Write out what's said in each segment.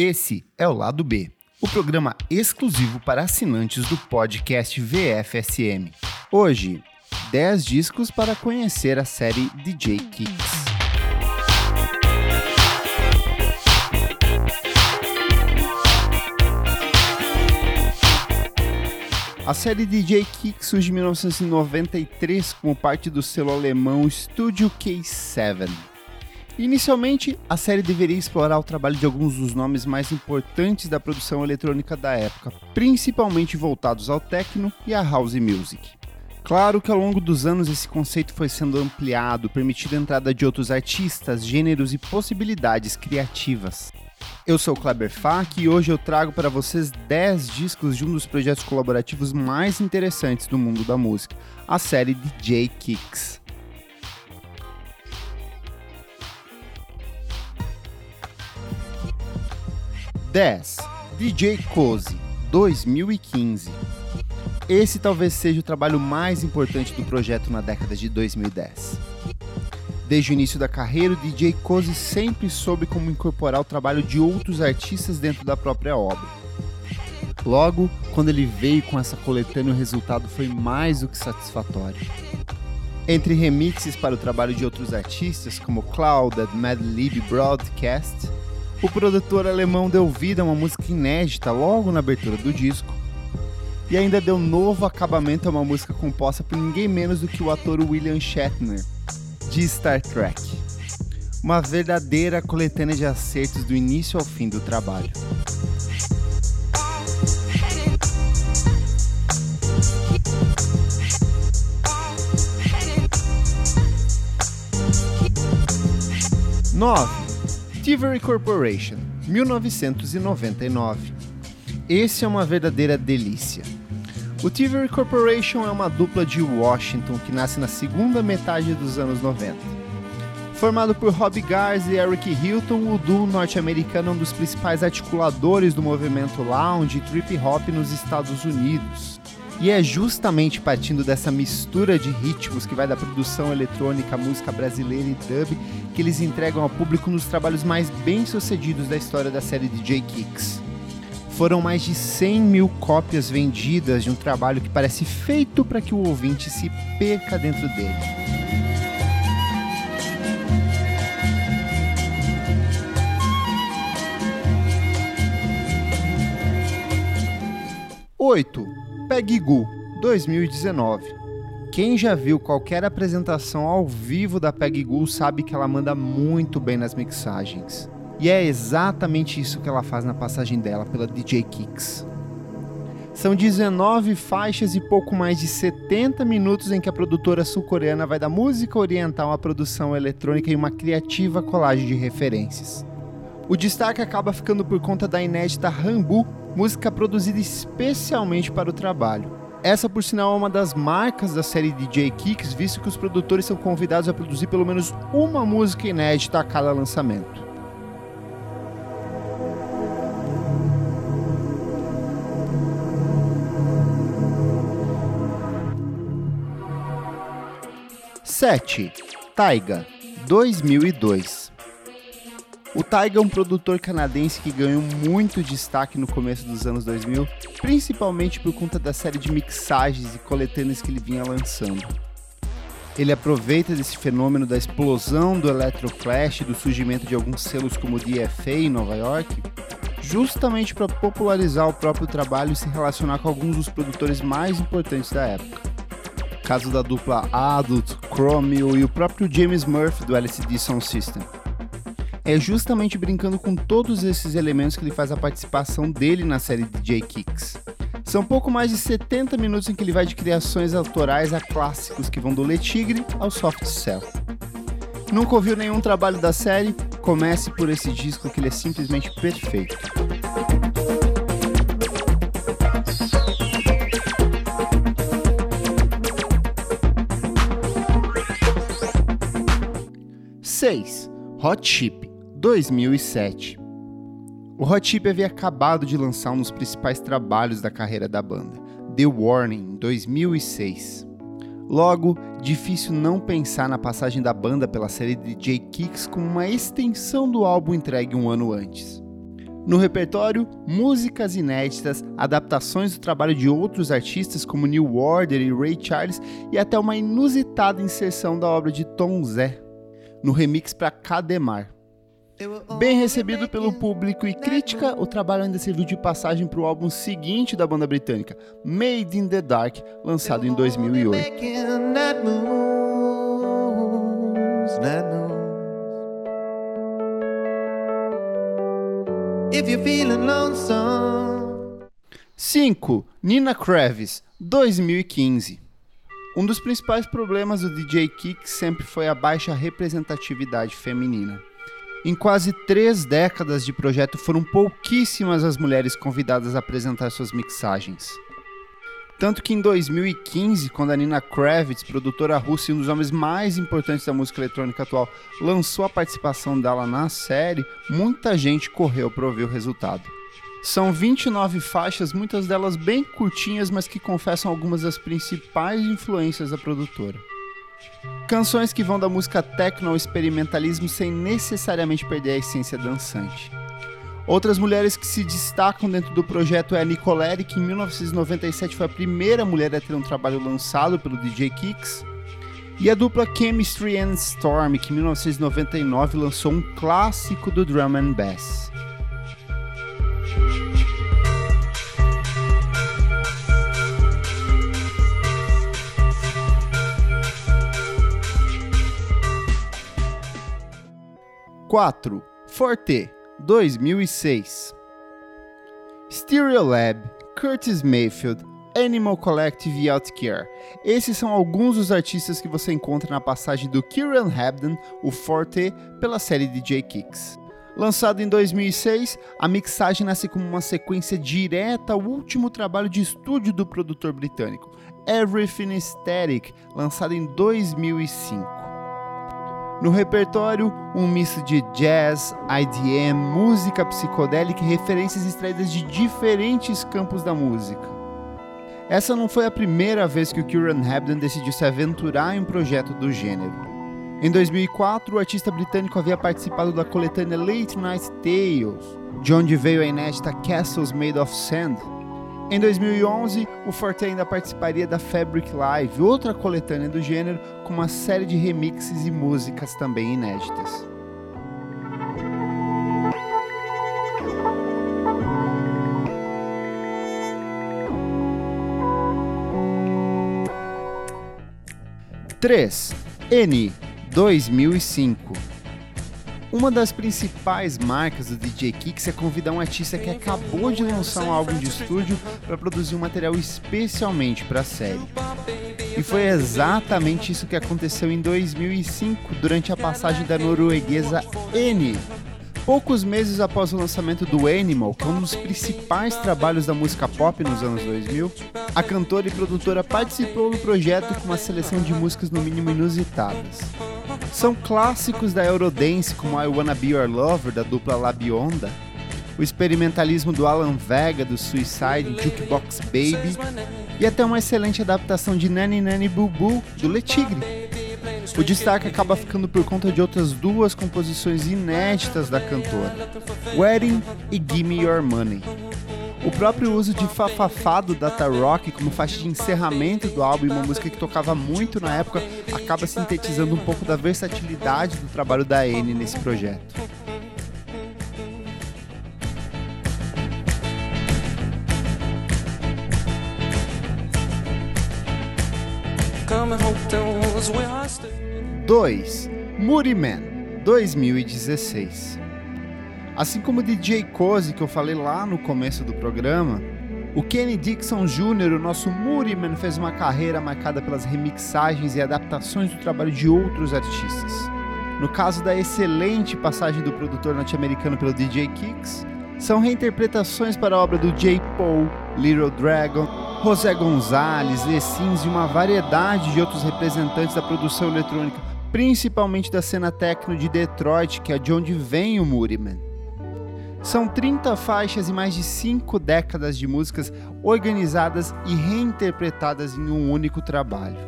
Esse é o Lado B, o programa exclusivo para assinantes do podcast VFSM. Hoje, 10 discos para conhecer a série DJ Kicks. A série DJ Kick surge em 1993 como parte do selo alemão Studio K7. Inicialmente, a série deveria explorar o trabalho de alguns dos nomes mais importantes da produção eletrônica da época, principalmente voltados ao techno e à house music. Claro que ao longo dos anos esse conceito foi sendo ampliado, permitindo a entrada de outros artistas, gêneros e possibilidades criativas. Eu sou o Kleber Fak e hoje eu trago para vocês 10 discos de um dos projetos colaborativos mais interessantes do mundo da música, a série DJ Kicks. Dez, DJ Cozy, 2015. Esse talvez seja o trabalho mais importante do projeto na década de 2010. Desde o início da carreira, o DJ Cozy sempre soube como incorporar o trabalho de outros artistas dentro da própria obra. Logo, quando ele veio com essa coletânea, o resultado foi mais do que satisfatório. Entre remixes para o trabalho de outros artistas, como Clouded, Mad Lib Broadcast, o produtor alemão deu vida a uma música inédita logo na abertura do disco, e ainda deu novo acabamento a uma música composta por ninguém menos do que o ator William Shatner, de Star Trek. Uma verdadeira coletânea de acertos do início ao fim do trabalho. Nove. Tivery Corporation, 1999. Esse é uma verdadeira delícia. O Tivery Corporation é uma dupla de Washington que nasce na segunda metade dos anos 90. Formado por Rob Garza e Eric Hilton, o duo norte-americano é um dos principais articuladores do movimento lounge e trip hop nos Estados Unidos. E é justamente partindo dessa mistura de ritmos que vai da produção eletrônica música brasileira e dub que eles entregam ao público nos trabalhos mais bem-sucedidos da história da série DJ Kicks. Foram mais de 100 mil cópias vendidas de um trabalho que parece feito para que o ouvinte se perca dentro dele. Oito. Peggy Goo, 2019. Quem já viu qualquer apresentação ao vivo da Peggy Goo sabe que ela manda muito bem nas mixagens. E é exatamente isso que ela faz na passagem dela pela DJ Kicks. São 19 faixas e pouco mais de 70 minutos em que a produtora sul-coreana vai da música oriental à produção eletrônica e uma criativa colagem de referências. O destaque acaba ficando por conta da inédita Hambu, música produzida especialmente para o trabalho. Essa, por sinal, é uma das marcas da série DJ Kicks, visto que os produtores são convidados a produzir pelo menos uma música inédita a cada lançamento. Sete, Taiga, 2002. O Taiga é um produtor canadense que ganhou muito destaque no começo dos anos 2000, principalmente por conta da série de mixagens e coletâneas que ele vinha lançando. Ele aproveita desse fenômeno da explosão do Electroclash e do surgimento de alguns selos como o DFA em Nova York, justamente para popularizar o próprio trabalho e se relacionar com alguns dos produtores mais importantes da época. Caso da dupla Adult, Chromio e o próprio James Murphy do LCD Sound System. É justamente brincando com todos esses elementos que ele faz a participação dele na série DJ Kicks. São pouco mais de 70 minutos em que ele vai de criações autorais a clássicos que vão do Le Tigre ao Soft Cell. Nunca ouviu nenhum trabalho da série? Comece por esse disco que ele é simplesmente perfeito. Seis, Hot Chip, 2007. O Hot Chip havia acabado de lançar um dos principais trabalhos da carreira da banda, The Warning, 2006. Logo, difícil não pensar na passagem da banda pela série DJ Kicks como uma extensão do álbum entregue um ano antes. No repertório, músicas inéditas, adaptações do trabalho de outros artistas como New Order e Ray Charles e até uma inusitada inserção da obra de Tom Zé no remix para Cademar. Bem recebido pelo público e crítica, o trabalho ainda serviu de passagem para o álbum seguinte da banda britânica, Made in the Dark, lançado em 2008. If you're feeling lonesome. 5. Nina Kravis, 2015. Um dos principais problemas do DJ Kick sempre foi a baixa representatividade feminina. Em quase três décadas de projeto, foram pouquíssimas as mulheres convidadas a apresentar suas mixagens. Tanto que em 2015, quando a Nina Kravitz, produtora russa e um dos homens mais importantes da música eletrônica atual, lançou a participação dela na série, muita gente correu para ouvir o resultado. São 29 faixas, muitas delas bem curtinhas, mas que confessam algumas das principais influências da produtora. Canções que vão da música techno ao experimentalismo sem necessariamente perder a essência dançante. Outras mulheres que se destacam dentro do projeto é a Nicolere, que em 1997 foi a primeira mulher a ter um trabalho lançado pelo DJ Kicks, e a dupla Chemistry and Storm, que em 1999 lançou um clássico do drum and bass. Quatro, Forte 2006. Stereolab, Curtis Mayfield, Animal Collective e Outcare. Esses são alguns dos artistas que você encontra na passagem do Kieran Hebden, o Forte, pela série DJ Kicks. Lançado em 2006, a mixagem nasce como uma sequência direta ao último trabalho de estúdio do produtor britânico, Everything Static, lançado em 2005. No repertório, um misto de jazz, IDM, música psicodélica e referências extraídas de diferentes campos da música. Essa não foi a primeira vez que o Kieran Hebden decidiu se aventurar em um projeto do gênero. Em 2004, o artista britânico havia participado da coletânea Late Night Tales, de onde veio a inédita Castles Made of Sand, em 2011, o Forte ainda participaria da Fabric Live, outra coletânea do gênero, com uma série de remixes e músicas também inéditas. Três N 2005 uma das principais marcas do DJ Kicks é convidar um artista que acabou de lançar um álbum de estúdio para produzir um material especialmente para a série. E foi exatamente isso que aconteceu em 2005 durante a passagem da norueguesa N. Poucos meses após o lançamento do Animal, que é um dos principais trabalhos da música pop nos anos 2000, a cantora e produtora participou do projeto com uma seleção de músicas no mínimo inusitadas. São clássicos da Eurodance como I Wanna Be Your Lover da dupla Labionda, o experimentalismo do Alan Vega do Suicide Jukebox Baby e até uma excelente adaptação de Nani Nani Boo Boo do Le Tigre. O destaque acaba ficando por conta de outras duas composições inéditas da cantora, Wedding e Gimme Your Money. O próprio uso de Fafafá do Data Rock como faixa de encerramento do álbum e uma música que tocava muito na época acaba sintetizando um pouco da versatilidade do trabalho da N nesse projeto. Dois, Moody Man, 2016. Assim como o DJ Cozy que eu falei lá no começo do programa, o Kenny Dixon Jr., o nosso Muriman, fez uma carreira marcada pelas remixagens e adaptações do trabalho de outros artistas. No caso da excelente passagem do produtor norte-americano pelo DJ Kicks, são reinterpretações para a obra do J. Paul, Little Dragon, José Gonzalez, Le Sims e uma variedade de outros representantes da produção eletrônica, principalmente da cena techno de Detroit, que é de onde vem o Muriman. São 30 faixas e mais de 5 décadas de músicas organizadas e reinterpretadas em um único trabalho.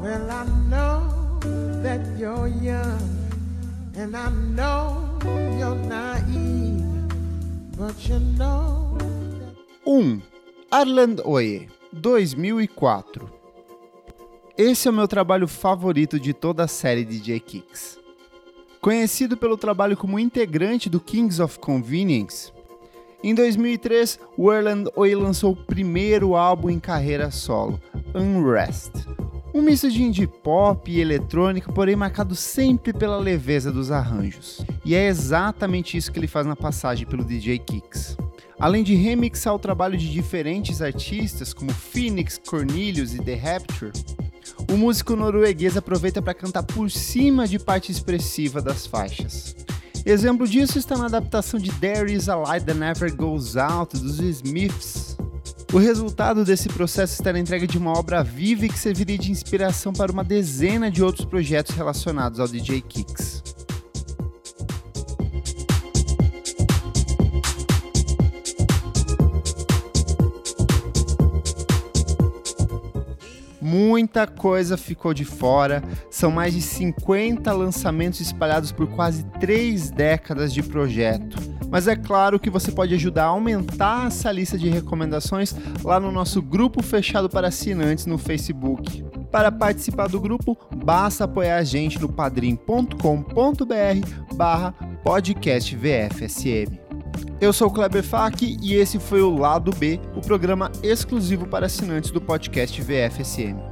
Well, I know that you're young And I know you're naive, but you know 1. Arland Oye, 2004 Esse é o meu trabalho favorito de toda a série DJ Kicks. Conhecido pelo trabalho como integrante do Kings of Convenience, em 2003, o Erland Oi lançou o primeiro álbum em carreira solo, Unrest. Um misto de indie pop e eletrônica, porém marcado sempre pela leveza dos arranjos. E é exatamente isso que ele faz na passagem pelo DJ Kicks. Além de remixar o trabalho de diferentes artistas como Phoenix, Cornelius e The Rapture, o músico norueguês aproveita para cantar por cima de parte expressiva das faixas. Exemplo disso está na adaptação de There Is a Light That Never Goes Out dos Smiths. O resultado desse processo está na entrega de uma obra viva e que serviria de inspiração para uma dezena de outros projetos relacionados ao DJ Kicks. Muita coisa ficou de fora, são mais de 50 lançamentos espalhados por quase três décadas de projeto. Mas é claro que você pode ajudar a aumentar essa lista de recomendações lá no nosso grupo fechado para assinantes no Facebook. Para participar do grupo, basta apoiar a gente no padrim.com.br barra podcast VFSM. Eu sou o Kleber Fak e esse foi o Lado B, o programa exclusivo para assinantes do podcast VFSM.